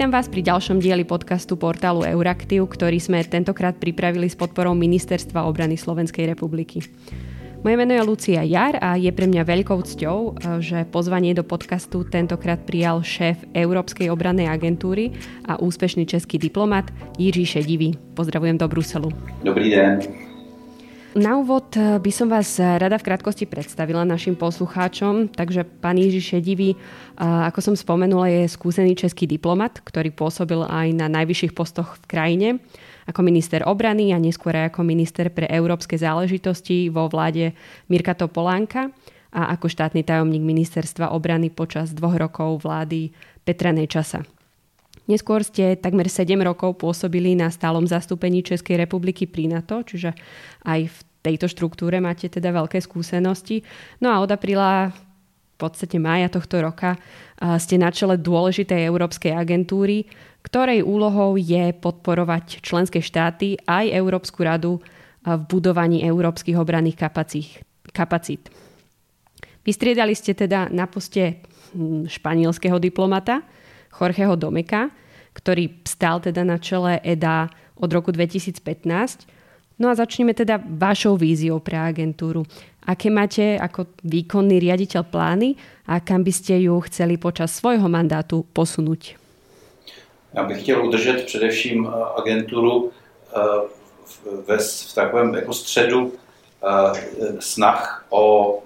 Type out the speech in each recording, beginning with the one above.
Vítam vás pri ďalšom dieli podcastu portálu Euraktiv, ktorý sme tentokrát pripravili s podporou Ministerstva obrany Slovenskej republiky. Moje meno je Lucia Jar a je pre mňa veľkou cťou, e, že pozvanie do podcastu tentokrát prijal šéf Európskej obrannej agentúry a úspešný český diplomat Jiří Šedivý. Pozdravujem do Bruselu. Dobrý den. Na úvod eh, by som vás eh, rada v krátkosti predstavila našim poslucháčom. Takže pán Jiří Šedivý, eh, ako som spomenula, je skúsený český diplomat, ktorý pôsobil aj na najvyšších postoch v krajine ako minister obrany a neskôr aj ako minister pre európske záležitosti vo vláde Mirka Topolánka a ako štátny tajomník ministerstva obrany počas dvoch rokov vlády Petra Nečasa. Neskôr ste takmer 7 rokov pôsobili na stálom zastúpení Českej republiky pri NATO, čiže aj v tejto štruktúre máte teda veľké skúsenosti. No a od apríla v podstate mája tohto roka ste na čele dôležitej európskej agentúry, ktorej úlohou je podporovať členské štáty aj Európsku radu v budovaní európskych obranných kapacít. Vystriedali ste teda na poste hm, španielského diplomata, Jorgeho Domeka, ktorý stál teda na čele EDA od roku 2015. No a začneme teda vašou víziou pre agentúru. Aké máte ako výkonný riaditeľ plány a kam by ste ju chceli počas svojho mandátu posunúť? Já bych chtěl udržet především eh, agenturu eh, ve, v takovém jako středu eh, snah o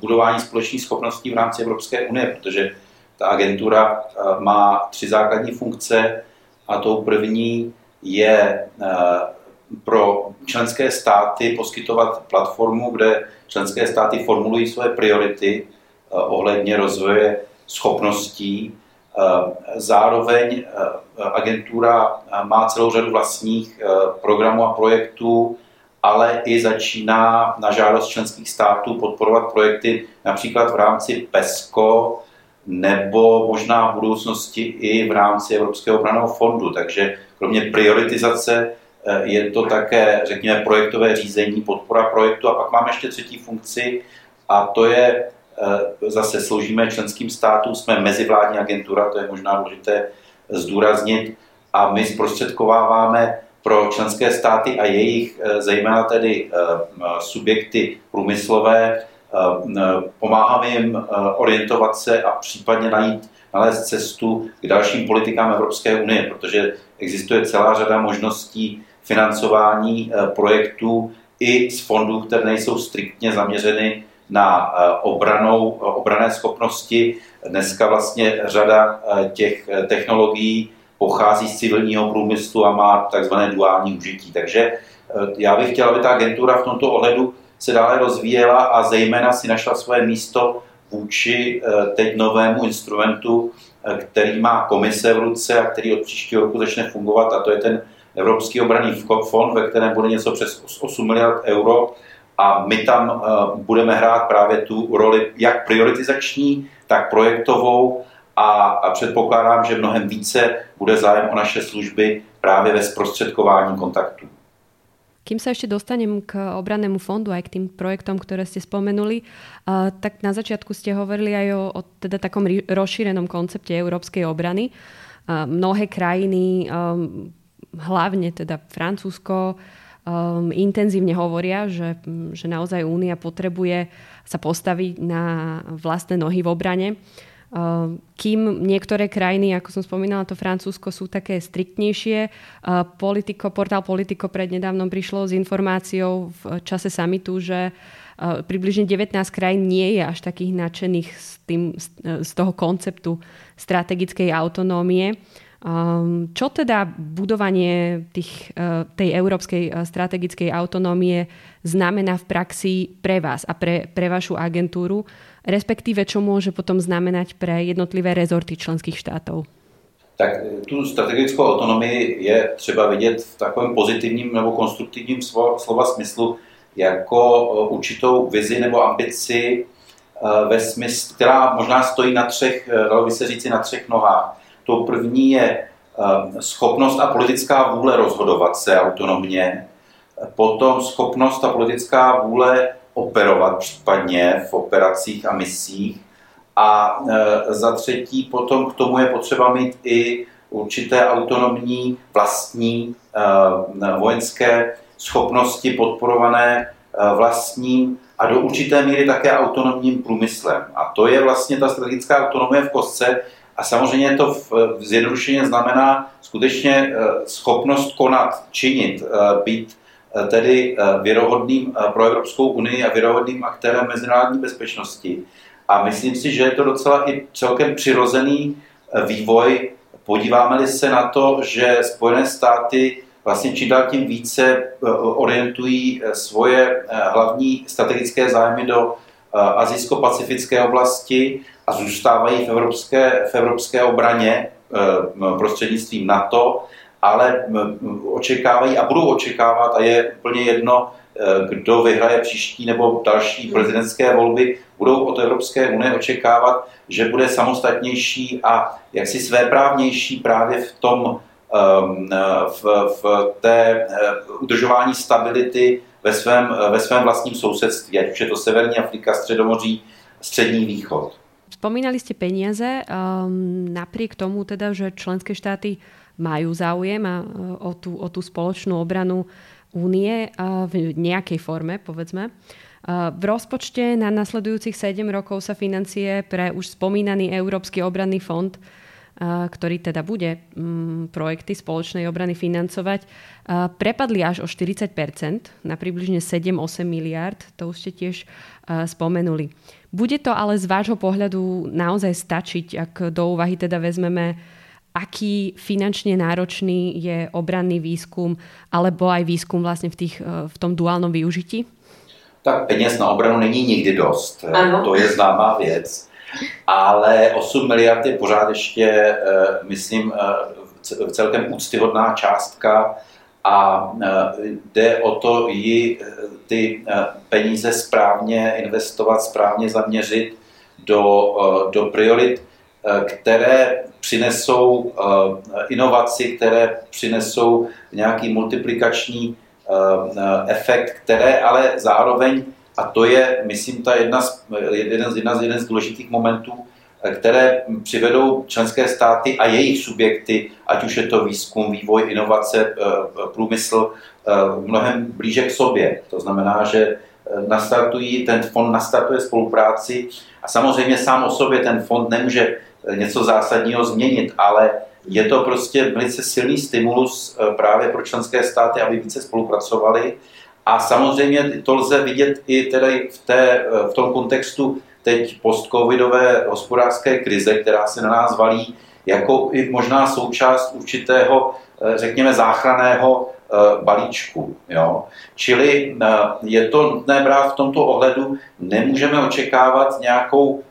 budování společných schopností v rámci Evropské unie, protože ta agentura eh, má tři základní funkce a tou první je eh, pro členské státy poskytovat platformu, kde členské státy formulují své priority eh, ohledně rozvoje schopností. Zároveň agentura má celou řadu vlastních programů a projektů, ale i začíná na žádost členských států podporovat projekty například v rámci PESCO, nebo možná v budoucnosti i v rámci Evropského obraného fondu. Takže kromě prioritizace eh, je to také, řekněme, projektové řízení, podpora projektu a pak máme ještě třetí funkci a to je, eh, zase sloužíme členským státům, jsme mezivládní agentura, to je možná důležité zdůraznit a my zprostředkováváme pro členské státy a jejich, eh, zejména tedy subjekty průmyslové, pomáháme jim eh, orientovat se a případně najít, nalézt cestu k dalším politikám Evropské unie, protože existuje celá řada možností financování eh, projektů i z fondů, které nejsou striktně zaměřeny na obranou, obrané schopnosti. Dneska vlastně řada těch technologií pochází z civilního průmyslu a má takzvané duální užití. Takže já bych chtěl, aby ta agentura v tomto ohledu se dále rozvíjela a zejména si našla svoje místo vůči eh, teď novému instrumentu, eh, který má komise v ruce a který od příštího roku začne fungovat, a to je ten Evropský obranný fond, ve kterém bude něco přes 8 miliard euro a my tam eh, budeme hrát právě tu roli jak prioritizační, tak projektovou a, předpokládám, že mnohem více bude zájem o naše služby právě ve zprostředkování kontaktů. Kým sa ešte dostanem k obrannému fondu aj k tým projektom, ktoré ste spomenuli, tak na začiatku ste hovorili aj o, o teda takom rozšírenom koncepte európskej obrany. Mnohé krajiny, hlavne teda Francúzsko, um, intenzívne hovoria, že, že naozaj Únia potrebuje sa postaviť na vlastné nohy v obrane. Ehm, kým niektoré krajiny, ako som spomínala, to Francúzsko, sú také striktnejšie. Ehm, Politico, portál Politico prednedávnom prišlo s informáciou v čase samitu, že ehm, približne 19 krajín nie je až takých nadšených z, tým, z toho konceptu strategickej autonómie. Čo teda budovanie tých, tej európskej strategickej autonómie znamená v praxi pre vás a pre, pre vašu agentúru? Respektíve čo môže potom znamenať pre jednotlivé rezorty členských štátov? Tak tu strategickou autonomii je třeba vidět v takovém pozitivním nebo konstruktivním slova smyslu jako eh, určitou vizi nebo ambici eh, ve smyslu, která možná stojí na třech, dalo by se říci na třech nohách. To první je schopnost a politická vůle rozhodovat se autonomně, potom schopnost a politická vůle operovat případně v operacích a misích. A e, za třetí potom k tomu je potřeba mít i určité autonomní vlastní vojenské schopnosti podporované vlastním a do určité míry také autonomním průmyslem. A to je vlastně ta strategická autonomie v kostce. A samozřejmě to v, zjednodušeně znamená skutečně schopnost konat, činit, být tedy věrohodným pro Evropskou unii a věrohodným aktérem mezinárodní bezpečnosti. A myslím si, že je to docela i celkem přirozený vývoj. Podíváme-li se na to, že Spojené státy vlastně čím dál tím více eh, orientují eh, svoje eh, hlavní strategické zájmy do azijsko-pacifické oblasti a zůstávají v evropské, v evropské obraně prostřednictvím NATO, ale očekávají a budou očekávat, a je úplně jedno, kdo vyhraje příští nebo další prezidentské volby, budou od Evropské unie očekávat, že bude samostatnější a jaksi svéprávnější právě v tom Ehm, v, v té eh, udržování stability ve svém, eh, ve svém vlastním sousedství, ať už je to Severní Afrika, Středomoří, Střední východ. Spomínali ste peniaze, um, napriek tomu teda, že členské štáty majú záujem a, o, tú, o tú spoločnú obranu únie v nejakej forme, povedzme. V rozpočte na nasledujúcich 7 rokov sa financie pre už spomínaný Európsky obranný fond ktorý teda bude mm, projekty spoločnej obrany financovať, prepadli až o 40% na približne 7-8 miliard. To už ste tiež spomenuli. Bude to ale z vášho pohľadu naozaj stačiť, ak do úvahy teda vezmeme, aký finančne náročný je obranný výskum alebo aj výskum vlastne v, tých, v tom duálnom využití? Tak peněz na obranu není nikdy dost. Ano. To je známá věc ale 8 miliard je pořád ještě, eh, myslím, eh, celkem úctyhodná částka a eh, jde o to ji ty peníze správně investovat, správně zaměřit do, do priorit, které přinesou inovaci, které přinesou nějaký multiplikační efekt, které ale zároveň a to je, myslím, ta jedna z, jeden, z, jedna z, jeden z důležitých momentů, které přivedou členské státy a jejich subjekty, ať už je to výzkum, vývoj, inovace, eh, průmysl, eh, mnohem blíže k sobě. To znamená, že eh, nastartují, ten fond nastartuje spolupráci a samozřejmě sám o sobě ten fond nemůže něco zásadního změnit, ale je to prostě velice silný stimulus právě pro členské státy, aby více spolupracovali a samozřejmě to lze vidět i tedy v, té, v tom kontextu teď post-covidové hospodářské krize, která se na nás valí, jako i možná součást určitého, eh, řekněme, záchraného eh, balíčku. Jo? Čili eh, je to nutné brát v tomto ohledu, nemůžeme očekávat nějakou,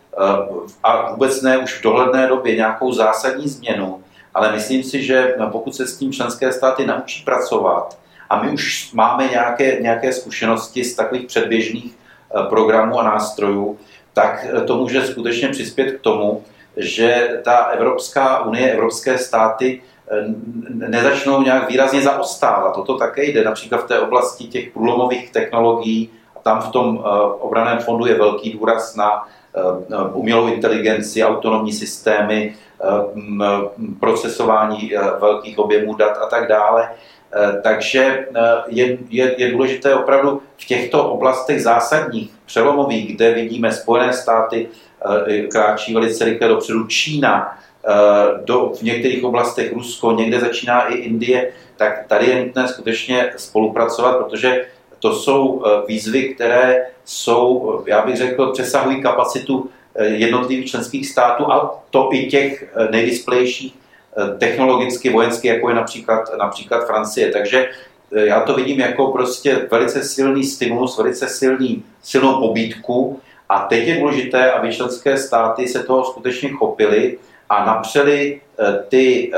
a vůbec ne už v dohledné době, nějakou zásadní změnu, ale myslím si, že pokud se s tím členské státy naučí pracovat, a my už máme nějaké, nějaké zkušenosti z takových předběžných eh, programů a nástrojů, tak eh, to může skutečně přispět k tomu, že ta Evropská unie, evropské státy eh, nezačnou nějak výrazně zaostávat. Toto také jde například v té oblasti těch průlomových technologií. Tam v tom obraném fondu je velký důraz na umělou inteligenci, autonomní systémy, procesování velkých objemů dat a tak dále. Eh, takže eh, je, je, je důležité opravdu v těchto oblastech zásadních, přelomových, kde vidíme Spojené státy eh, kráčí velice rychle dopředu, Čína, do, v některých oblastech Rusko, někde začíná i Indie, tak tady je nutné skutečně spolupracovat, protože to jsou výzvy, které jsou, já bych řekl, přesahují kapacitu jednotlivých členských států a to i těch nejvysplejších Eh, technologicky, vojensky, jako je například, například Francie. Takže eh, já to vidím jako prostě velice silný stimulus, velice silný, silnou pobídku a teď je důležité, aby členské státy se toho skutečně chopily a napřeli eh, ty,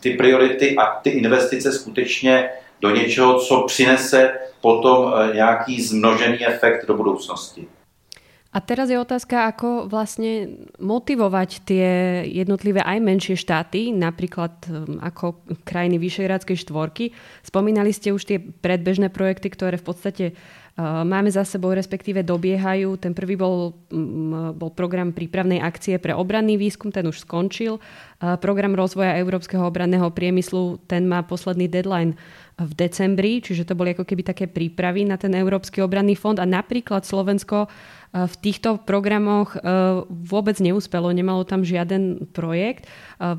ty priority a ty investice skutečně do něčeho, co přinese potom nějaký zmnožený efekt do budoucnosti. A teraz je otázka, ako vlastne motivovať tie jednotlivé aj menšie štáty, napríklad um, ako krajiny Vyšehradskej štvorky. Spomínali ste už tie predbežné projekty, ktoré v podstate Máme za sebou, respektíve dobiehajú. Ten prvý bol, bol program prípravnej akcie pre obranný výskum, ten už skončil. Program rozvoja európskeho obranného priemyslu, ten má posledný deadline v decembri, čiže to boli ako keby také prípravy na ten Európsky obranný fond a napríklad Slovensko v týchto programoch vôbec neúspelo, nemalo tam žiaden projekt.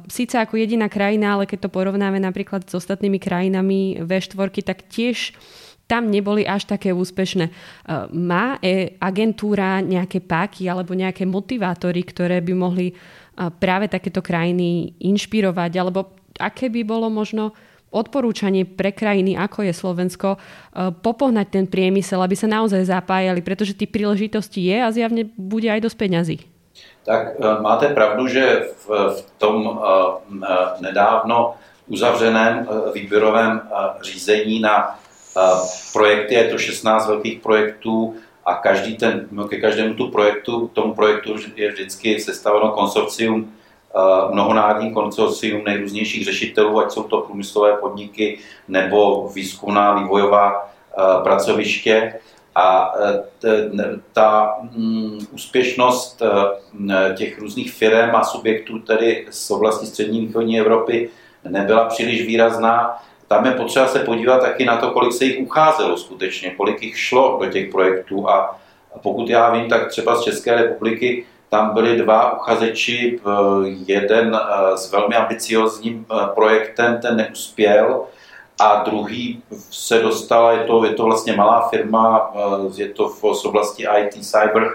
Sice ako jediná krajina, ale keď to porovnáme napríklad s ostatnými krajinami V4, tak tiež tam neboli až také úspešné. Má e, agentúra nejaké páky alebo nejaké motivátory, ktoré by mohli práve takéto krajiny inšpirovať, alebo aké by bolo možno odporúčanie pre krajiny, ako je Slovensko, e, popohnať ten priemysel, aby sa naozaj zapájali, pretože tých príležitostí je a zjavne bude aj dosť peňazí. Tak e, máte pravdu, že v, v tom e, nedávno uzavřeném výběrovém řízení na projekty, je to 16 velkých projektů a každý ten, ke každému tu projektu, tomu projektu je vždycky sestaveno konsorcium mnohonárodní konsorcium nejrůznějších řešitelů, ať jsou to průmyslové podniky nebo výzkumná vývojová pracoviště. A e, ta mm, úspěšnost těch různých firm a subjektů tedy z oblasti střední východní Evropy nebyla příliš výrazná. Tam je potřeba se podívat taky na to, kolik se jich ucházelo skutečně, kolik jich šlo do těch projektů. A pokud já vím, tak třeba z České republiky tam byli dva uchazeči, eh, jeden eh, s velmi ambiciozním eh, projektem, ten neuspěl, a druhý se dostal, je to, je to vlastně malá firma, je to v oblasti IT, cyber,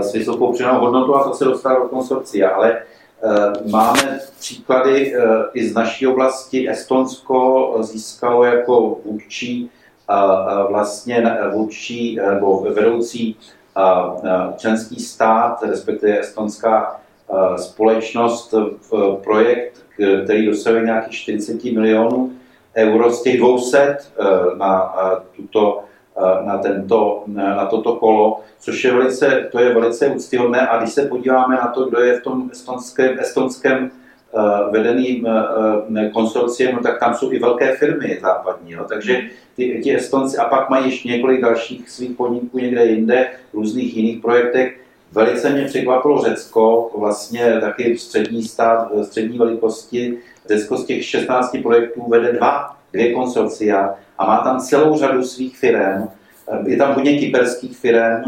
s vysokou přidanou hodnotou a to se dostalo do konsorcia. Ale máme příklady i z naší oblasti. Estonsko získalo jako vůdčí vlastně vůdčí nebo vedoucí členský stát, respektive estonská společnost, projekt, který dosahuje nějakých 40 milionů euro z těch 200 e, na, tuto, na, tento, na toto kolo, což je velice, to je velice úctyhodné. A když se podíváme na to, kdo je v tom estonském, estonském Eh, vedený eh, eh, konsorciem, no tak tam jsou i velké firmy západní. Jo. Takže ty, ti Estonci a pak mají ještě několik dalších svých podniků někde jinde, v různých jiných projektech. Velice mě překvapilo Řecko, vlastně taky střední stát, střední velikosti. Řecko z těch 16 projektů vede dva, dvě konsorcia a má tam celou řadu svých firm. Je tam hodně kyperských firm,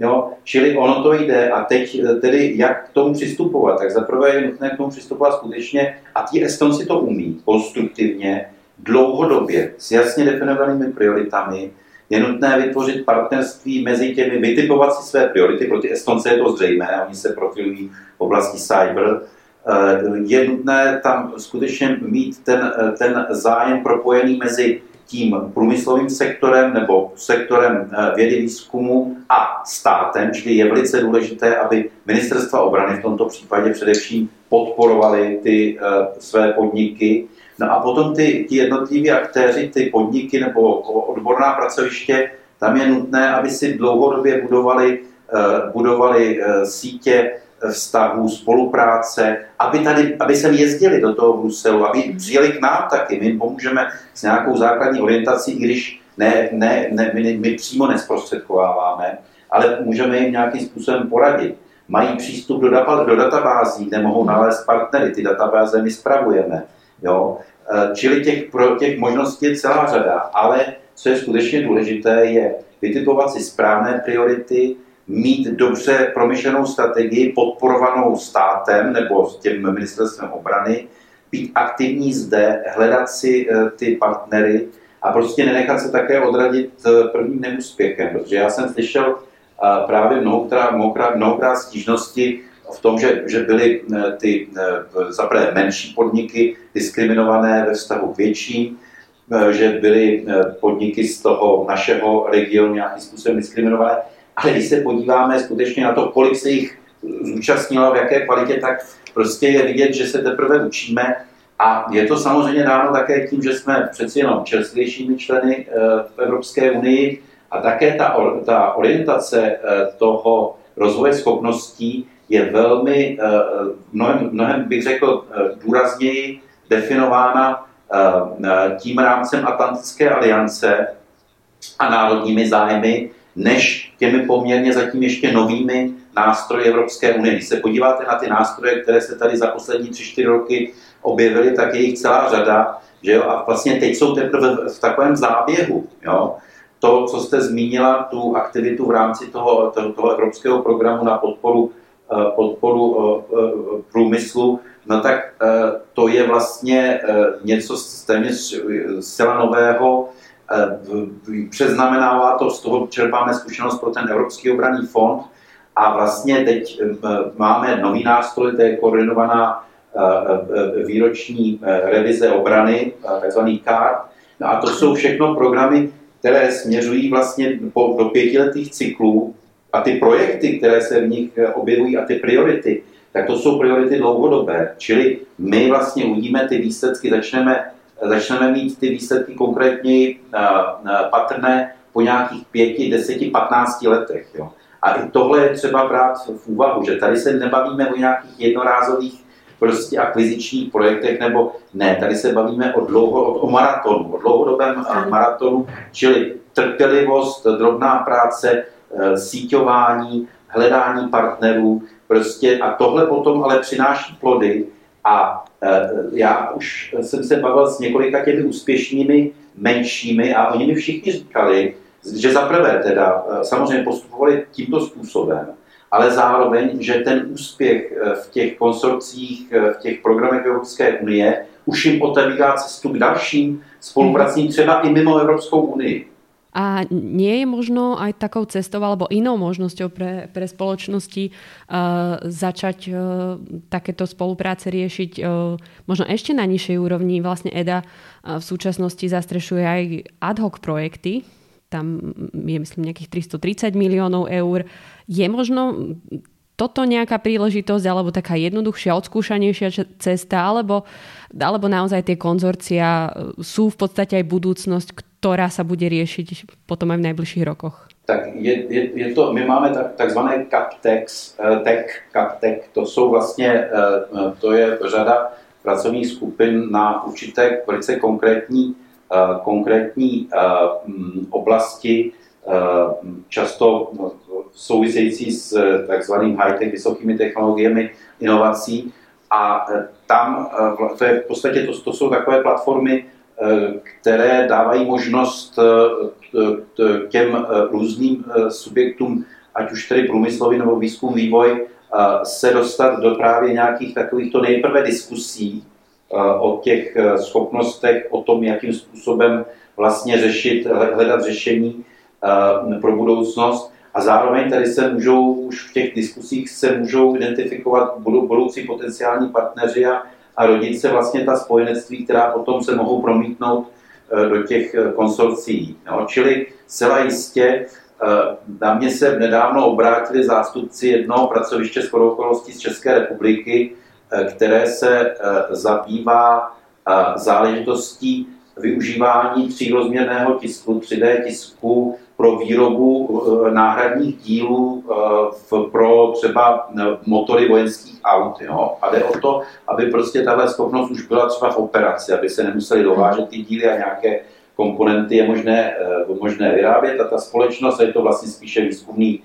Jo? Čili ono to jde a teď eh, tedy jak k tomu přistupovat, tak zaprvé je nutné k tomu přistupovat skutečně a ti Estonci to umí konstruktivně, dlouhodobě, s jasně definovanými prioritami, je nutné vytvořit partnerství mezi těmi, vytipovat si své priority, pro ty Estonce je to zřejmé, oni se profilují v oblasti cyber, eh, je nutné tam skutečně mít ten, eh, ten zájem propojený mezi tím průmyslovým sektorem nebo sektorem eh, vědy výzkumu a státem, čili je velice důležité, aby ministerstva obrany v tomto případě především podporovali ty uh, své podniky. No a potom ty, ty jednotliví aktéři, ty podniky nebo odborná pracoviště, tam je nutné, aby si dlouhodobě budovali, uh, budovali sítě vztahů, spolupráce, aby, tady, aby sem jezdili do toho Bruselu, aby přijeli k nám taky. My pomůžeme s nějakou základní orientací, i když ne, ne, ne, my, my přímo nesprostředkováváme, ale můžeme jim nějakým způsobem poradit. Mají přístup do, data, do databází, kde mohou nalézt partnery, ty databáze my spravujeme. Jo? E, čili těch, pro, těch možností je celá řada, ale co je skutečně důležité, je vytipovat si správné priority, mít dobře promyšlenou strategii podporovanou státem nebo s tím ministerstvem obrany, být aktivní zde, hledat si eh, ty partnery a prostě nenechat se také odradit eh, prvním neúspěchem, protože já jsem slyšel eh, právě mnohokrát, mnohokrát, mnohokrát stížnosti v tom, že, že byly ty zaprvé menší podniky diskriminované ve vztahu k větším, že byly podniky z toho našeho regionu nějakým způsobem diskriminované. Ale když se podíváme skutečně na to, kolik se jich zúčastnilo, v jaké kvalitě, tak prostě je vidět, že se teprve učíme. A je to samozřejmě dáno také tím, že jsme přeci jenom čerstvějšími členy eh, v Evropské unii a také ta, ta orientace eh, toho rozvoje schopností je velmi, eh, mnohem, mnohem bych řekl, důrazněji definována tím rámcem Atlantické aliance, a národními zájmy, než těmi poměrně zatím ještě novými nástroji Evropské unie. Když se podíváte na ty nástroje, které se tady za poslední 3-4 roky objevily, tak je jich celá řada. Že jo? A vlastně teď jsou teprve v takovém záběhu. Jo? To, co jste zmínila, tu aktivitu v rámci toho, toho, toho evropského programu na podporu, eh, podporu eh, eh, průmyslu, no tak to je vlastně něco téměř zcela nového, přeznamenává to, z toho čerpáme zkušenost pro ten Evropský obranný fond a vlastně teď máme nový nástroj, to je koordinovaná výroční revize obrany, takzvaný CART, no a to jsou všechno programy, které směřují vlastně po, do pětiletých cyklů a ty projekty, které se v nich objevují a ty priority, tak to jsou priority dlouhodobé. Čili my vlastně uvidíme ty výsledky, začneme začneme mít ty výsledky konkrétně uh, patrné po nějakých pěti, deseti, patnácti letech. Jo. A i tohle je třeba brát v úvahu, že tady se nebavíme o nějakých jednorázových prostě akvizičních projektech, nebo ne, tady se bavíme o, dlouho, o, o maratonu, o dlouhodobém maratonu, čili trpělivost, drobná práce, síťování, hledání partnerů, prostě a tohle potom ale přináší plody a Eh, já už jsem se bavil s několika těmi úspěšnými menšími a oni mi všichni říkali, že za prvé teda eh, samozřejmě postupovali tímto způsobem, ale zároveň, že ten úspěch eh, v těch konsorcích, v těch programech Evropské unie už jim otevírá cestu k dalším spolupracím třeba i mimo Evropskou unii. A nie je možno aj takou cestou alebo inou možnosťou pre, pre spoločnosti uh, začať uh, takéto spolupráce riešiť uh, možno ešte na nižšej úrovni. Vlastne EDA uh, v súčasnosti zastrešuje aj ad hoc projekty, tam je myslím nejakých 330 miliónov eur. Je možno toto nejaká príležitosť alebo taká jednoduchšia, odskúšanejšia cesta, alebo, alebo naozaj tie konzorcia sú v podstate aj budúcnosť, ktorá sa bude riešiť potom aj v najbližších rokoch? Tak je, je, je to, my máme tak, takzvané CapTex, uh, tech, CapTech, to jsou vlastně, uh, to je řada pracovních skupin na určité velice konkrétní, konkrétní oblasti, často související s takzvaným high-tech, vysokými technologiemi, inovací. A tam, to je v podstatě, to, to jsou takové platformy, které dávají možnost eh, těm eh, různým eh, subjektům, ať už tedy průmyslový nebo výzkum, vývoj, se dostat do právě nějakých takovýchto nejprve diskusí o těch schopnostech, o tom, jakým způsobem vlastně řešit, hledat řešení pro budoucnost. A zároveň tady se můžou, už v těch diskusích se můžou identifikovat budoucí potenciální partneři a a rodit se vlastně ta spojenectví, která potom se mohou promítnout eh, do těch eh, konsorcí. No, čili zcela jistě eh, na mě se nedávno obrátili zástupci jednoho pracoviště s okolností z České republiky, které se zabývá záležitostí využívání třírozměrného tisku, 3D tisku pro výrobu eh, náhradních dílů eh, pro třeba eh, motory vojenských aut. Jo? A jde o to, aby prostě tahle schopnost už byla třeba v operaci, aby se nemuseli dovážet ty díly a nějaké komponenty je možné, možné vyrábět a ta společnost, je to vlastně spíše výzkumný,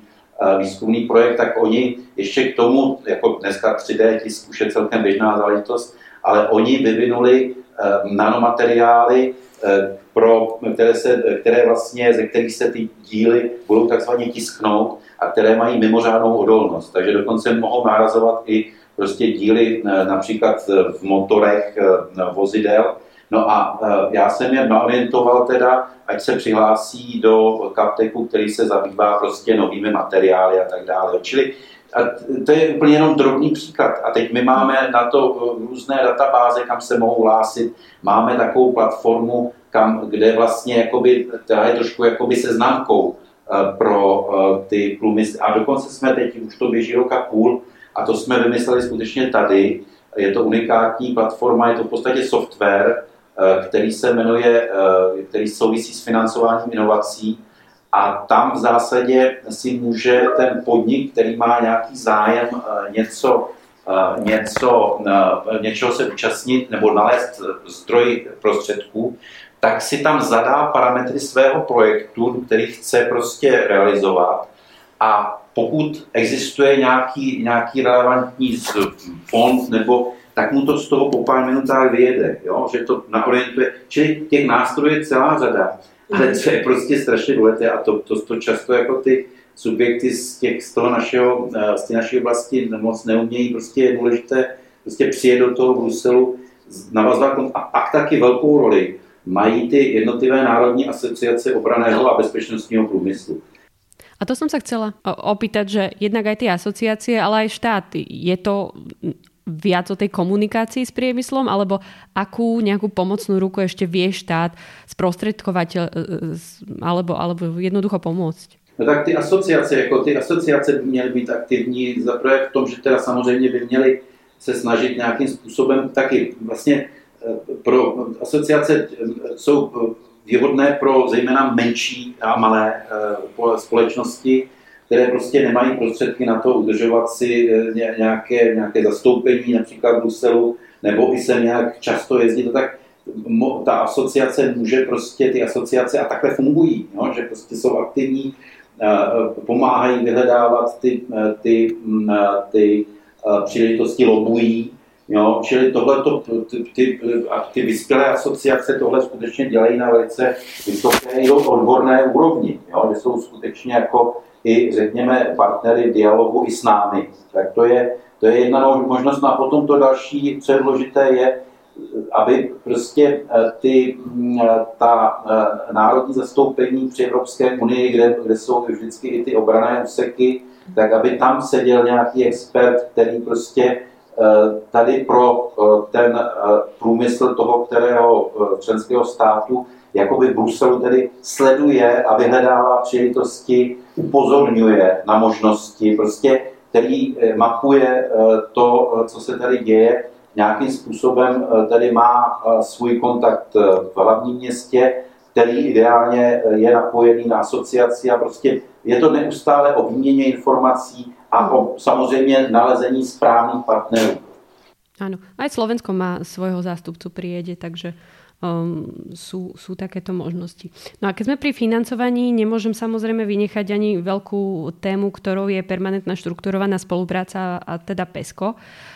výzkumný projekt, tak oni ještě k tomu, jako dneska 3D tisk už je celkem běžná záležitost, ale oni vyvinuli nanomateriály, pro, které, se, které vlastně, ze kterých se ty díly budou takzvaně tisknout a které mají mimořádnou odolnost. Takže dokonce mohou nárazovat i prostě díly e, například v motorech vozidel. No a já jsem je naorientoval teda, ať se přihlásí do Captechu, který se zabývá prostě novými materiály a tak dále. Čili a to je úplně jenom drobný příklad. A teď my máme na to různé databáze, kam se mohou hlásit. Máme takovou platformu kam, kde vlastně jakoby, je trošku jakoby seznámkou eh, pro eh, ty průmysly. A dokonce jsme teď, už to běží roka půl, a to jsme vymysleli skutečně tady. Je to unikátní platforma, je to v podstatě software, eh, který se jmenuje, který souvisí s financováním inovací. A tam v zásadě si může ten podnik, který má nějaký zájem něco něco, něčeho se účastnit nebo nalézt zdroj prostředků, tak si tam zadá parametry svého projektu, který chce prostě realizovat a pokud existuje nějaký, nějaký relevantní fond nebo tak mu to z toho po pár minutách vyjede, jo? že to naorientuje. Čili těch nástrojů je celá řada, ale co je prostě strašně důležité a to, to, to často jako ty subjekty z, těch, z, toho našeho, eh, z té naší oblasti moc neumějí, prostě je důležité prostě přijet do toho Bruselu, navazovat a pak taky velkou roli mají ty jednotlivé národní asociace obraného a bezpečnostního průmyslu. A to som sa chcela opýtať, že jednak aj tie asociácie, ale aj štáty. Je to viac o tej komunikácii s priemyslom, alebo akú nejakú pomocnú ruku ešte vie štát sprostredkovať e, e, alebo, alebo jednoducho pomôcť? No tak ty asociace, jako ty asociace by měly být aktivní za projekt v tom, že teda samozřejmě by měly se snažit nějakým způsobem taky vlastně e, pro asociace jsou výhodné pro zejména menší a malé společnosti, které prostě nemají prostředky na to udržovat si nějaké, nějaké zastoupení, například v Bruselu, nebo i se nějak často jezdit, tak ta asociace může prostě, ty asociace a takhle fungují, no, že prostě jsou aktivní, pomáhají vyhledávat ty, ty, ty příležitosti, lobují, Jo, čili tohle ty, ty, ty vyspělé asociace tohle skutečně dělají na velice vysoké odborné úrovni, jo, že jsou skutečně jako i řekněme partnery v dialogu i s námi. Tak to je, to je jedna možnost. No a potom to další, co je důležité, je, aby prostě eh, ty, mm, eh, ta eh, národní zastoupení při Evropské unii, kde, kde jsou vždycky i ty obrané úseky, tak aby tam seděl nějaký expert, který prostě tady pro ten průmysl toho, kterého členského státu, jakoby Bruselu tedy sleduje a vyhledává příležitosti, upozorňuje na možnosti, prostě, který mapuje to, co se tady děje nějakým způsobem eh, tady má eh, svůj kontakt eh, v hlavním městě, který ideálně je napojený na asociaci a prostě je to neustále o výměně informací a o samozřejmě nalezení správných partnerů. Áno, aj Slovensko má svojho zástupcu priede, takže um, sú, sú takéto možnosti. No a keď sme pri financovaní, nemôžem samozrejme vynechať ani veľkú tému, ktorou je permanentná štrukturovaná spolupráca, a teda PESCO.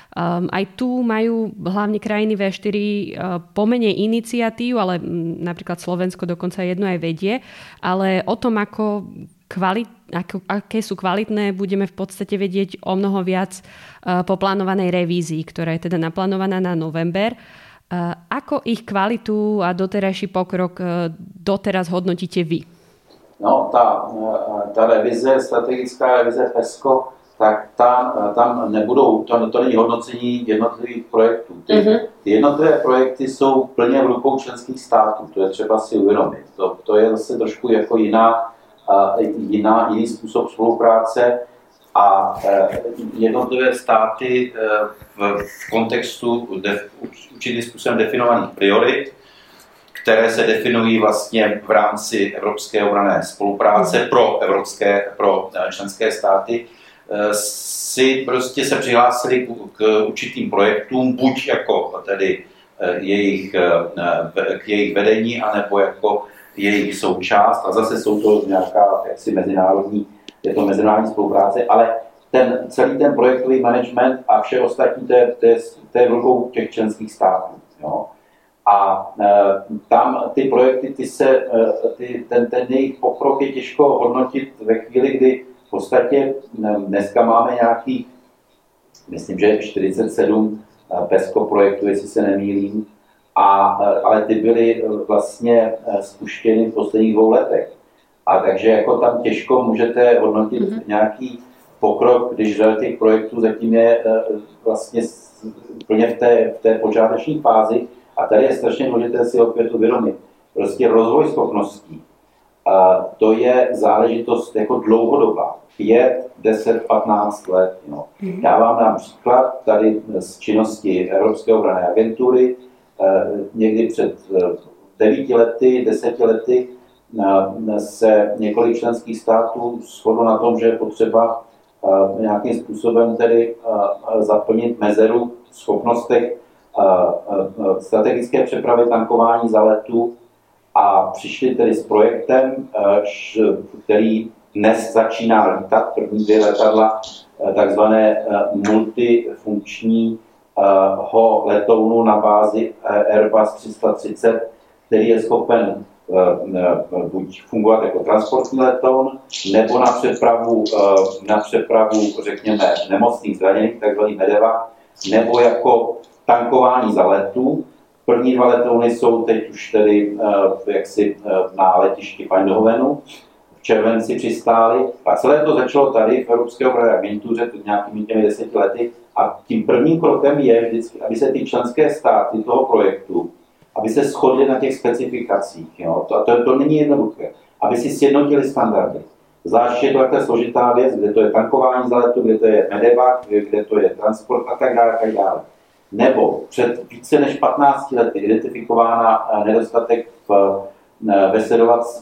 Um, aj tu majú hlavne krajiny V4 uh, pomenej iniciatív, ale m, napríklad Slovensko dokonca jedno aj vedie, ale o tom, ako kvalit, ako, aké sú kvalitné, budeme v podstate vedieť o mnoho viac uh, po plánovanej revízii, ktorá je teda naplánovaná na november. Uh, ako ich kvalitu a doterajší pokrok uh, doteraz hodnotíte vy? No, ta, uh, ta revize, strategická revize PESCO tak ta, tam nebudou, to, to není hodnocení jednotlivých projektů. Ty, mm-hmm. ty jednotlivé projekty jsou plně v rukou členských států, to je třeba si uvědomit. To, to je zase trošku jako jiná, jiná, jiný způsob spolupráce a e, jednotlivé státy e, v, kontextu určitým způsobem definovaných priorit, které se definují vlastně v rámci Evropské obrané spolupráce pro evropské, pro e, členské státy, si prostě se přihlásili k určitým projektům, buď jako tedy jejich, k jejich vedení, anebo jako jejich součást. A zase jsou to nějaká jaksi mezinárodní, je to mezinárodní spolupráce, ale ten, celý ten projektový management a vše ostatní, to je, to je, to je v těch členských států. Jo. A e, tam ty projekty, ty se, e, ty, ten, ten jejich pokrok je těžko hodnotit ve chvíli, kdy v podstatě dneska máme nějaký, myslím, že 47 eh, PESCO projektů, jestli se nemýlím, a, eh, ale ty byly vlastně spuštěny v posledních dvou letech. A takže jako tam těžko můžete hodnotit mm-hmm. nějaký pokrok, když řada těch projektů zatím je vlastně úplně v té, v té počáteční fázi. A tady je strašně důležité si opět uvědomit. Prostě rozvoj schopností to je záležitost jako dlouhodobá. 5, 10, 15 let. No. Mm-hmm. Já vám dám příklad tady z činnosti Evropské obrané agentury. Eh, někdy před 9 eh, lety, 10 lety eh, se několik členských států shodlo na tom, že je potřeba nějakým způsobem tedy zaplnit mezeru v schopnostech strategické přepravy tankování za letu a přišli tedy s projektem, který dnes začíná lítat, první dvě letadla, takzvané multifunkční ho letounu na bázi Airbus 330, který je schopen buď fungovat jako transportní letoun, nebo na přepravu, na přepravu řekněme, nemocných zraněných, takzvaný medeva, nebo jako tankování za letu. První dva letouny jsou teď už tedy jaksi na letišti Eindhovenu, v červenci přistáli. A celé to začalo tady v Evropské obranné agentuře před nějakými těmi deseti lety. A tím prvním krokem je vždycky, aby se ty členské státy toho projektu, aby se shodly na těch specifikacích. Jo? To, to, to není jednoduché. Aby si sjednotili standardy. Zvlášť je to takhle složitá věc, kde to je tankování za letu, kde to je medevac, kde to je transport a tak dále. A tak dále. Nebo před více než 15 lety identifikována eh, nedostatek v, eh,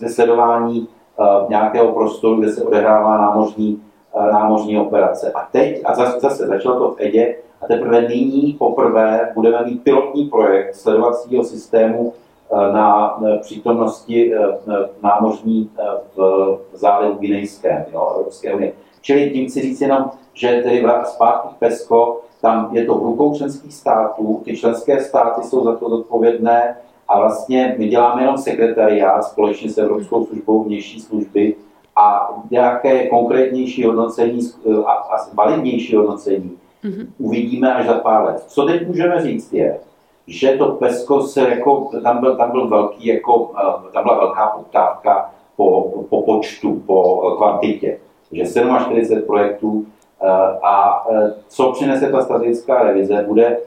ve sledování eh, nějakého prostoru, kde se odehrává námořní námořní operace. A teď, a zase, zase začalo to v EDě, a teprve nyní poprvé budeme mít pilotní projekt sledovacího systému eh, na přítomnosti eh, námořní eh, v zálivu Guinejském, Evropské unie. Čili tím chci říct jenom, že tedy zpátky PESCO, tam je to v rukou členských států, ty členské státy jsou za to zodpovědné a vlastně my děláme jenom sekretariát společně s Evropskou službou vnější služby, a nějaké konkrétnější hodnocení a validnější hodnocení mm-hmm. uvidíme až za pár let. Co teď můžeme říct je, že to PESCO se jako, tam byl, tam byl velký, jako, eh, tam byla velká poptávka po, po počtu, po kvantitě. že 47 projektů eh, a eh, co přinese ta strategická revize, bude,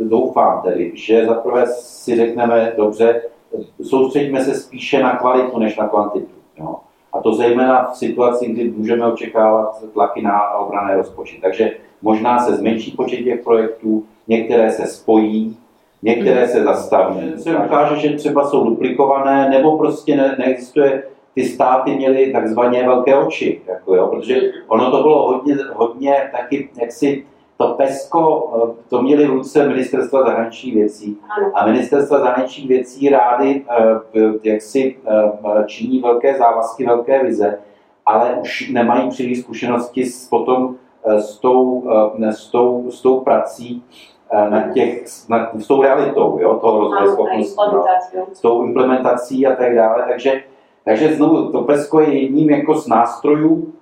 doufám tedy, že zaprvé si řekneme, dobře, soustředíme se spíše na kvalitu než na kvantitu. Jo? A to zejména v situaci, kdy můžeme očekávat tlaky na obrané rozpočet. Takže možná se zmenší počet těch projektů, některé se spojí, některé se zastaví. Se ukáže, že třeba jsou duplikované, nebo prostě ne, neexistuje, ty státy měly takzvaně velké oči, jako jo, protože ono to bylo hodně, hodně taky jaksi to PESCO, eh, to měli v ruce ministerstva zahraničních věcí. A ministerstva zahraničních věcí rády eh, jak si eh, činí velké závazky, velké vize, ale už nemají příliš zkušenosti s, potom s tou, s tou, s tou prací na těch, na, s tou realitou jo, toho rozvoje schopností, no, s tou implementací a tak dále. Takže, takže znovu, to PESCO je jedním jako z nástrojů,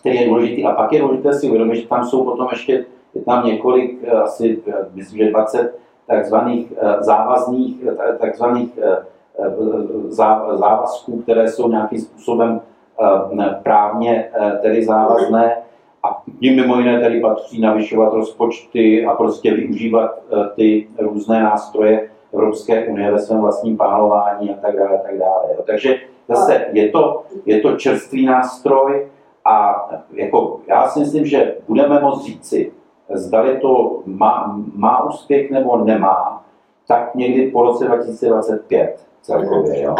který je důležitý. A pak je důležité si uvědomit, že tam jsou potom ještě je tam několik, eh, asi eh, myslím, že 20 takzvaných eh, závazných, takzvaných závazků, které jsou nějakým způsobem právně tedy závazné a tím mimo jiné tedy patří navyšovat rozpočty a prostě využívat ty různé nástroje Evropské unie ve svém vlastním plánování a tak dále. A tak dále. Takže zase je to, je to čerstvý nástroj a jako já si myslím, že budeme moct říci, zdali to má, má úspěch nebo nemá, tak někdy po roce 2025 celkově. Jo.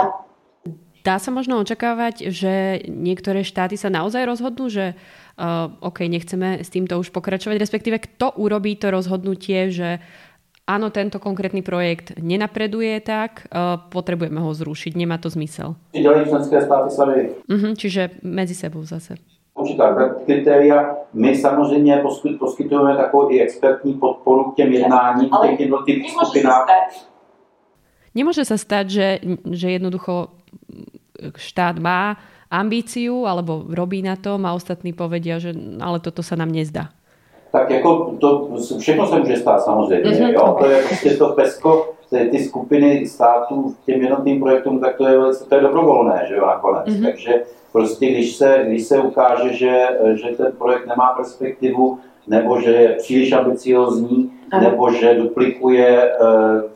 Dá sa možno očakávať, že niektoré štáty sa naozaj rozhodnú, že uh, OK, nechceme s týmto už pokračovať, respektíve kto urobí to rozhodnutie, že áno, tento konkrétny projekt nenapreduje tak, uh, potrebujeme ho zrušiť, nemá to zmysel. Členské státy sami. Uh-huh, čiže medzi sebou zase určitá kritéria. My samozřejmě poskytujeme takovou i expertní podporu k těm jednáním v těch jednotlivých skupinách. Nemôže sa stať, že, že jednoducho štát má ambíciu alebo robí na tom a ostatní povedia, že ale toto sa nám nezdá. Tak jako to všechno se může stát samozřejmě. Mm-hmm. Jo? To je prostě to pesko, ty skupiny států těm jednotným projektům, tak to je, to je dobrovolné, že jo, nakonec. Mm-hmm. Takže prostě když se, když se ukáže, že, že ten projekt nemá perspektivu, nebo že je příliš ambiciozní, nebo že duplikuje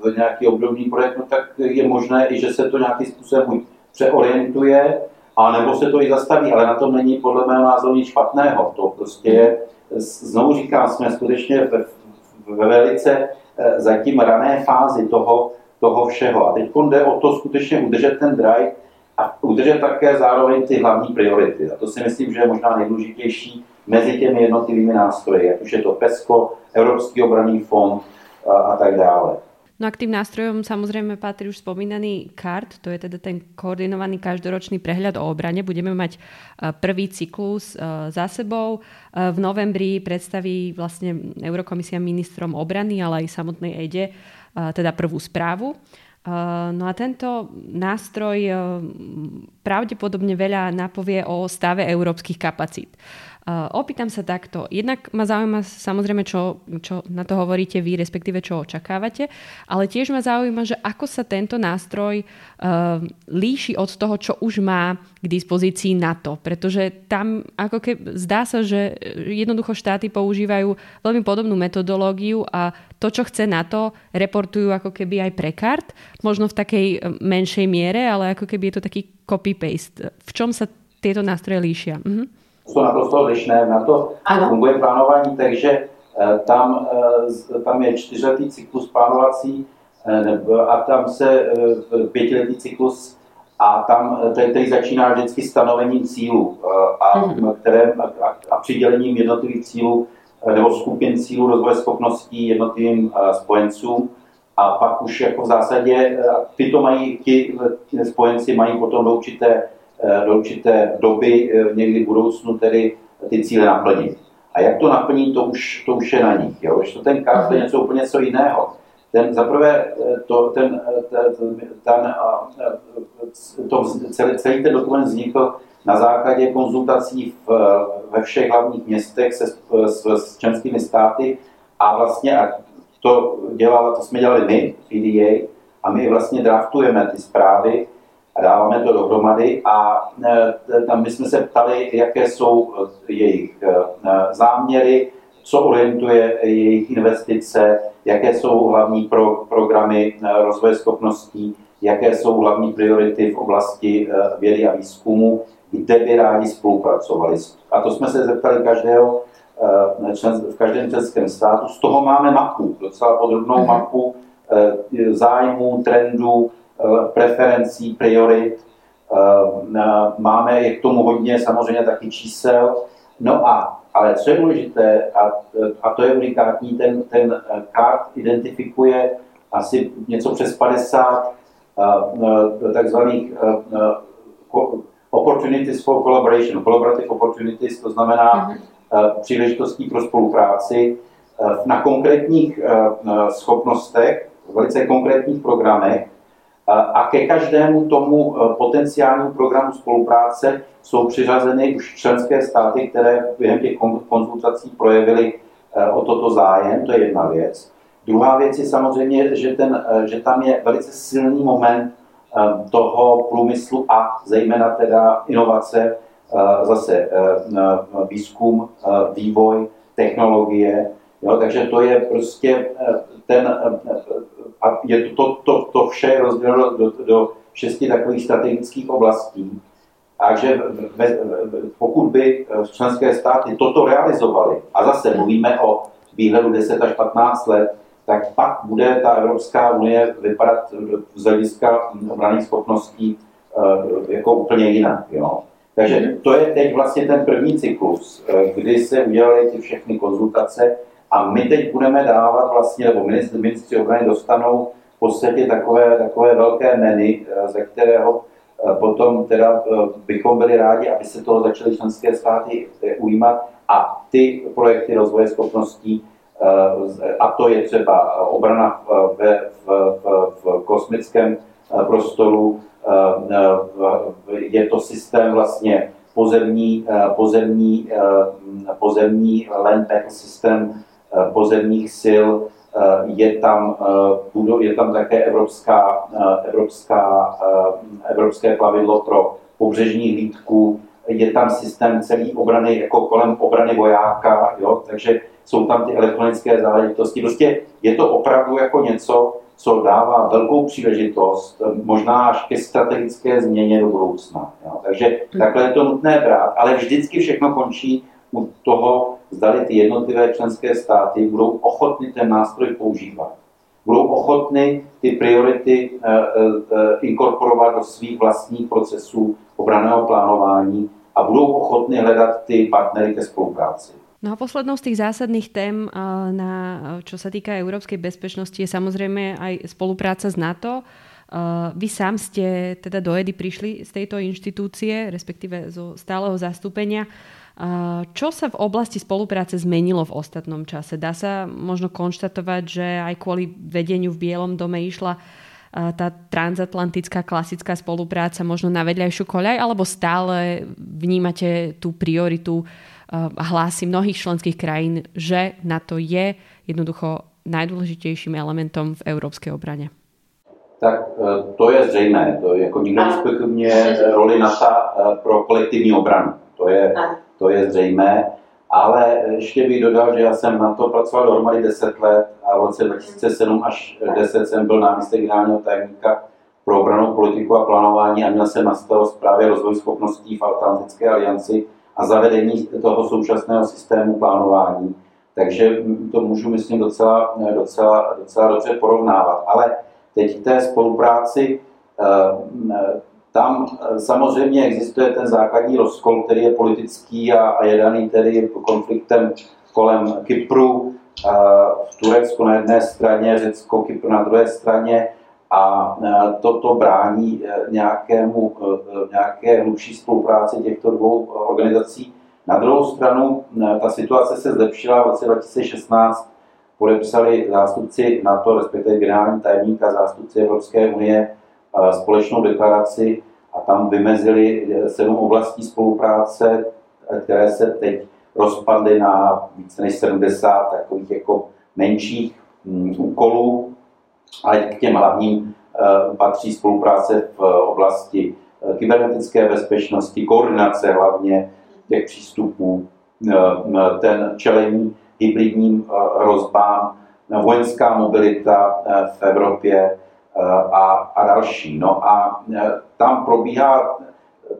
uh, nějaký obdobný projekt, no, tak je možné i, že se to nějakým způsobem přeorientuje, a nebo se to i zastaví, ale na tom není podle mého názoru nic špatného. To prostě je, znovu říkám, jsme skutečně ve, ve velice eh, zatím rané fázi toho, toho všeho. A teď jde o to skutečně udržet ten drive a udržet také zároveň ty hlavní priority. A to si myslím, že je možná nejdůležitější mezi těmi jednotlivými nástroji, ať už je to PESCO, Evropský obranný fond a, a tak dále. No a k tým nástrojom samozrejme patrí už spomínaný CART, to je teda ten koordinovaný každoročný prehľad o obrane. Budeme mať prvý cyklus za sebou. V novembri predstaví vlastne Eurokomisia ministrom obrany, ale aj samotnej EDE teda prvú správu. No a tento nástroj pravdepodobne veľa napovie o stave európskych kapacít. Uh, opýtam sa takto. Jednak ma zaujíma samozrejme, čo, čo na to hovoríte vy, respektíve čo očakávate, ale tiež ma zaujíma, že ako sa tento nástroj uh, líši od toho, čo už má k dispozícii NATO. Pretože tam ako keby zdá sa, že jednoducho štáty používajú veľmi podobnú metodológiu a to, čo chce NATO, reportujú ako keby aj pre kart, možno v takej menšej miere, ale ako keby je to taký copy-paste. V čom sa tieto nástroje líšia? Mhm jsou naprosto odlišné. Na to ano. funguje plánování, takže eh, tam, eh, tam je čtyřletý cyklus plánovací eh, a tam se pětiletý cyklus a tam který začíná vždycky stanovením cílů a, mm-hmm. které, a, a přidělením jednotlivých cílů nebo skupin cílů rozvoje schopností jednotlivým spojencům a pak už jako v zásadě tyto mají, ti, spojenci mají potom do určité do určité doby eh, někdy v budoucnu tedy ty cíle naplnit. A jak to naplní, to už, to už je na nich. Jo? Když to ten kart je něco úplně něco jiného. Ten zaprvé, eh, to, ten, ten, ten, to, celý, celý ten dokument vznikl na základě konzultací v, ve všech hlavních městech se, s, s členskými státy a vlastně a to, dělala, to jsme dělali my, PDA, a my vlastně draftujeme ty zprávy a dáváme to dohromady a e, tam my jsme se ptali, jaké jsou e, jejich e, záměry, co orientuje jejich investice, jaké jsou hlavní pro, programy rozvoje schopností, jaké jsou hlavní priority v oblasti vědy a výzkumu, kde by rádi spolupracovali. A to jsme se zeptali každého v každém členském státu. Z toho máme mapu, docela podrobnou mhm. mapu zájmů, trendů, preferencí, priorit. Eh, máme je k tomu hodně samozřejmě taky čísel. No a, ale co je důležité, a, a to je unikátní, ten, ten kart identifikuje asi něco přes 50 eh, takzvaných opportunities for collaboration, collaborative opportunities, to znamená mm-hmm. příležitostí pro spolupráci na konkrétních schopnostech, velice konkrétních programech, a ke každému tomu e, potenciálnímu programu spolupráce jsou přiřazeny už členské státy, které během těch konzultací projevily e, o toto zájem, to je jedna věc. Druhá věc je samozřejmě, že, ten, e, že tam je velice silný moment toho průmyslu a zejména teda inovace, zase výzkum, vývoj, technologie. Jo, takže to je prostě ten a je to, to, to, to vše rozděleno do, do šesti takových strategických oblastí. Takže pokud by eh, členské státy toto realizovaly, a zase mluvíme o výhledu 10 až 15 let, tak pak bude ta Evropská unie vypadat z hlediska obraných schopností eh, jako úplně jinak. Jo. Takže to je teď vlastně ten první cyklus, eh, kdy se udělaly ty všechny konzultace a my teď budeme dávat vlastně, nebo ministři, ministři obrany dostanou v podstatě takové, takové velké menu, eh, ze kterého eh, potom teda eh, bychom byli rádi, aby se toho začaly členské státy ujímat. A ty projekty rozvoje schopností, a to je třeba obrana v, v, v, v kosmickém prostoru, je to systém vlastně pozemní, pozemní, pozemní land systém pozemních sil, eh, je tam, eh, je tam také evropská, evropská, evropské plavidlo pro pobřežní hlídku, je tam systém celý obrany, jako kolem obrany vojáka, jo? takže jsou tam ty elektronické záležitosti. Prostě je to opravdu jako něco, co dává velkou příležitost, možná až ke strategické změně do budoucna. Jo? Takže takhle je to nutné brát, ale vždycky všechno končí u toho, zdali ty jednotlivé členské státy budou ochotny ten nástroj používat. Budou ochotny ty priority uh, uh, inkorporovat do svých vlastních procesů obraného plánování a budou ochotny hledat ty partnery ke spolupráci. No a poslednou z tých zásadných tém, na, čo sa týka európskej bezpečnosti, je samozrejme aj spolupráca s NATO. Vy sám ste teda do EDY prišli z tejto inštitúcie, respektíve zo stáleho zastúpenia. Čo sa v oblasti spolupráce zmenilo v ostatnom čase? Dá sa možno konštatovať, že aj kvôli vedeniu v Bielom dome išla tá transatlantická klasická spolupráca možno na vedľajšiu koľaj, alebo stále vnímate tú prioritu hlasy mnohých členských krajín, že NATO je jednoducho najdôležitejším elementom v európskej obrane? Tak e, to je zřejmé. To je, jako nikdo nespochybně roli NATO e, pro kolektivní obranu. To je, to je zřejmé. Ale ještě bych dodal, že já jsem na to pracoval dohromady 10 let a v roce 2007 až 10 jsem byl náměstek generálního tajemníka pro obranou politiku a plánování a měl jsem na starost právě rozvoj schopností v Atlantické alianci a zavedení toho současného systému plánování. Takže to můžu, myslím, docela, docela, docela dobře porovnávat. Ale teď té spolupráci, eh, tam samozřejmě existuje ten základní rozkol, který je politický a, a je daný tedy konfliktem kolem Kypru, eh, v Turecku na jedné straně, Řecko, Kypr na druhé straně a toto to brání eh, nějakému, eh, nějaké hlubší spolupráci těchto dvou organizací. Na druhou stranu eh, ta situace se zlepšila v roce 2016, podepsali zástupci NATO, respektive generální tajemník a zástupci Evropské unie společnou deklaraci a tam vymezili sedm oblastí spolupráce, které se teď rozpadly na více než 70 takových jako menších mm, úkolů, ale k těm hlavním eh, patří spolupráce v oblasti eh, kybernetické bezpečnosti, koordinace hlavně těch přístupů, eh, ten čelení hybridním hrozbám, vojenská mobilita v Evropě a, a další. No a tam probíhá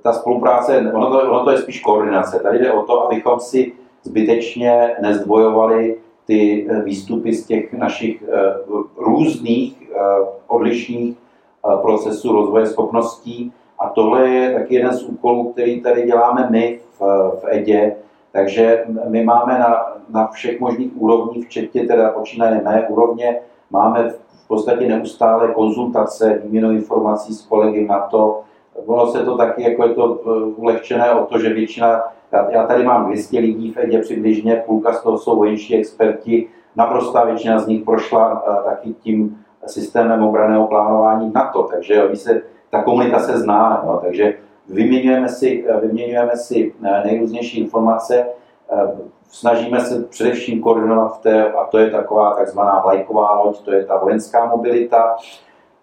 ta spolupráce, ono to, ono to je spíš koordinace. Tady jde o to, abychom si zbytečně nezdvojovali ty eh, výstupy z těch našich eh, různých odlišných procesů rozvoje schopností. A tohle je taky jeden z úkolů, který tady děláme my v, v EDě. Takže my máme na, na všech možných úrovních, včetně teda počínaje mé úrovně, máme v podstatě neustále konzultace, výměnu informací s kolegy na to. Ono se to taky, jako je to ulehčené o to, že většina já, já tady mám 200 lidí v EDě přibližně, půlka z toho jsou vojenští experti, naprostá většina z nich prošla uh, taky tím systémem obraného plánování NATO, takže jo, se, ta komunikace zná, jo, takže vyměňujeme si, eh, vyměňujeme si eh, nejrůznější informace, snažíme se především koordinovat v té, a to je taková takzvaná vlajková loď, to je ta vojenská mobilita,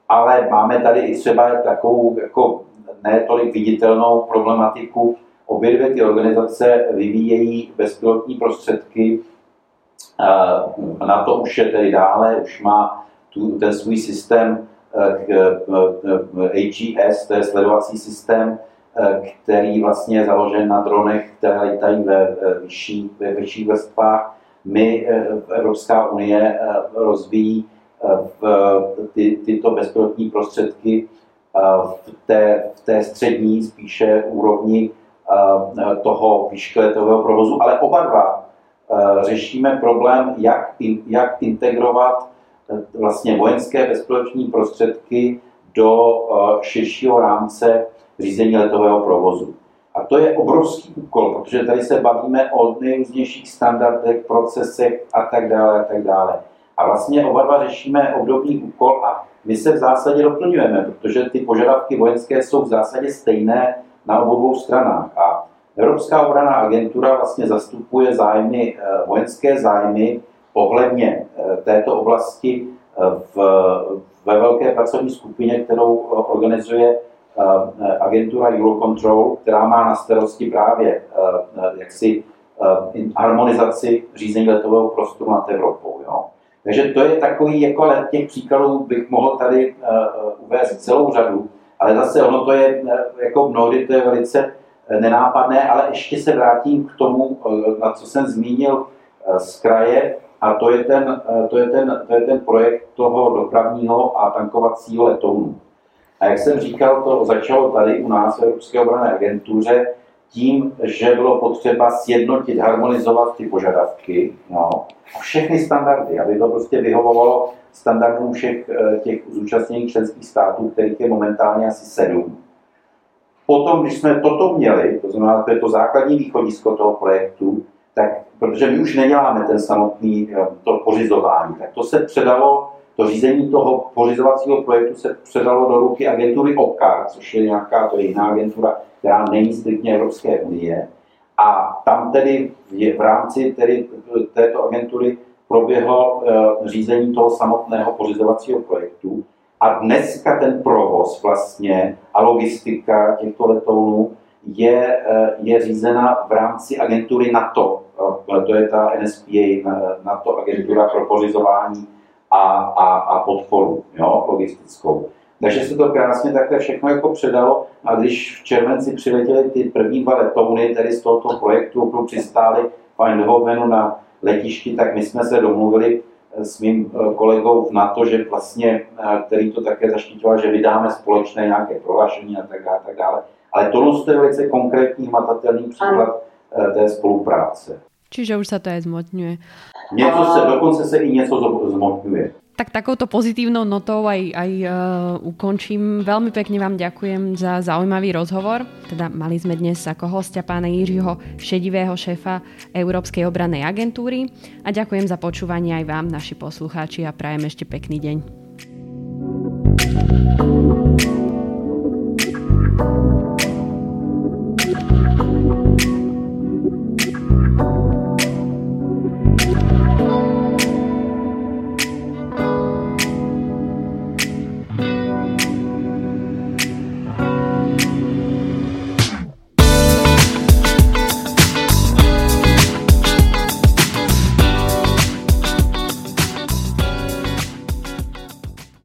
ale máme tady i třeba takovou jako ne tolik viditelnou problematiku. Obě dvě ty organizace vyvíjejí bezpilotní prostředky, na to už je tedy dále, už má tu, ten svůj systém AGS, to je sledovací systém, který vlastně je založen na dronech, které letají ve, vyšší, ve vyšších vrstvách. My, Evropská unie, rozvíjí v ty, tyto bezpilotní prostředky v té, v té střední spíše úrovni Eh, toho výškletového provozu, ale oba dva eh, řešíme problém, jak, jak integrovat eh, vlastně vojenské bezpilotní prostředky do širšího rámce řízení letového provozu. A to je obrovský úkol, protože tady se bavíme o nejrůznějších standardech, procesech a tak dále a tak dále. A vlastně oba dva řešíme obdobný úkol a my se v zásadě doplňujeme, protože ty požadavky vojenské jsou v zásadě stejné na obou stranách. A Evropská obraná agentura vlastně zastupuje zájmy, eh, vojenské zájmy ohledně eh, této oblasti eh, v, ve velké pracovní skupině, kterou organizuje agentura Eurocontrol, která má na starosti právě jaksi harmonizaci řízení letového prostoru nad Evropou. Jo. Takže to je takový, jako let těch příkladů bych mohl tady uvést celou řadu, ale zase ono to je, jako mnohdy to je velice eh, nenápadné, ale ještě se vrátím k tomu, eh, na co jsem zmínil eh, z kraje, a to je ten, to je ten, to je ten projekt toho dopravního a tankovacího letounu. A jak jsem říkal, to začalo tady u nás v Evropské obrané agentuře, tím, že bylo potřeba sjednotit, harmonizovat ty požadavky no, všechny standardy, aby to prostě vyhovovalo standardům všech eh, těch zúčastněných členských států, kterých je momentálně asi sedm. Potom, když jsme toto měli, to znamená, to je to základní východisko toho projektu, tak protože my už neděláme ten samotný eh, to pořizování, tak to se předalo, to řízení toho pořizovacího projektu se předalo do ruky agentury OKAR, což je nějaká, to je jiná agentura, která není striktně Evropské unie. A tam tedy v, v rámci tedy této agentury proběhlo e, řízení toho samotného pořizovacího projektu. A dneska ten provoz vlastně a logistika těchto letounů je, e, je řízena v rámci agentury NATO. E, to je ta NSPA, NATO agentura pro pořizování a, a, a podporu jo, logistickou. Takže se to krásně takhle všechno jako předalo a když v červenci přiletěly ty první dva letouny, tedy z tohoto projektu, opravdu přistály v Eindhovenu na letišti, tak my jsme se domluvili eh, s mým eh, kolegou v NATO, že vlastně, eh, který to také zaštitoval, že vydáme společné nějaké prohlášení a tak dále. tak dále. Ale tohle je velice konkrétní, hmatatelný příklad té spolupráce. Čiže už sa to aj zmotňuje. Něco se, dokonce se i něco zmotňuje. Tak takouto pozitívnou notou aj, aj uh, ukončím. Veľmi pekne vám ďakujem za zaujímavý rozhovor. Teda mali sme dnes ako hostia pána Jiřího Šedivého šéfa Európskej obranej agentúry a ďakujem za počúvanie aj vám, naši poslucháči a prajem ešte pekný deň.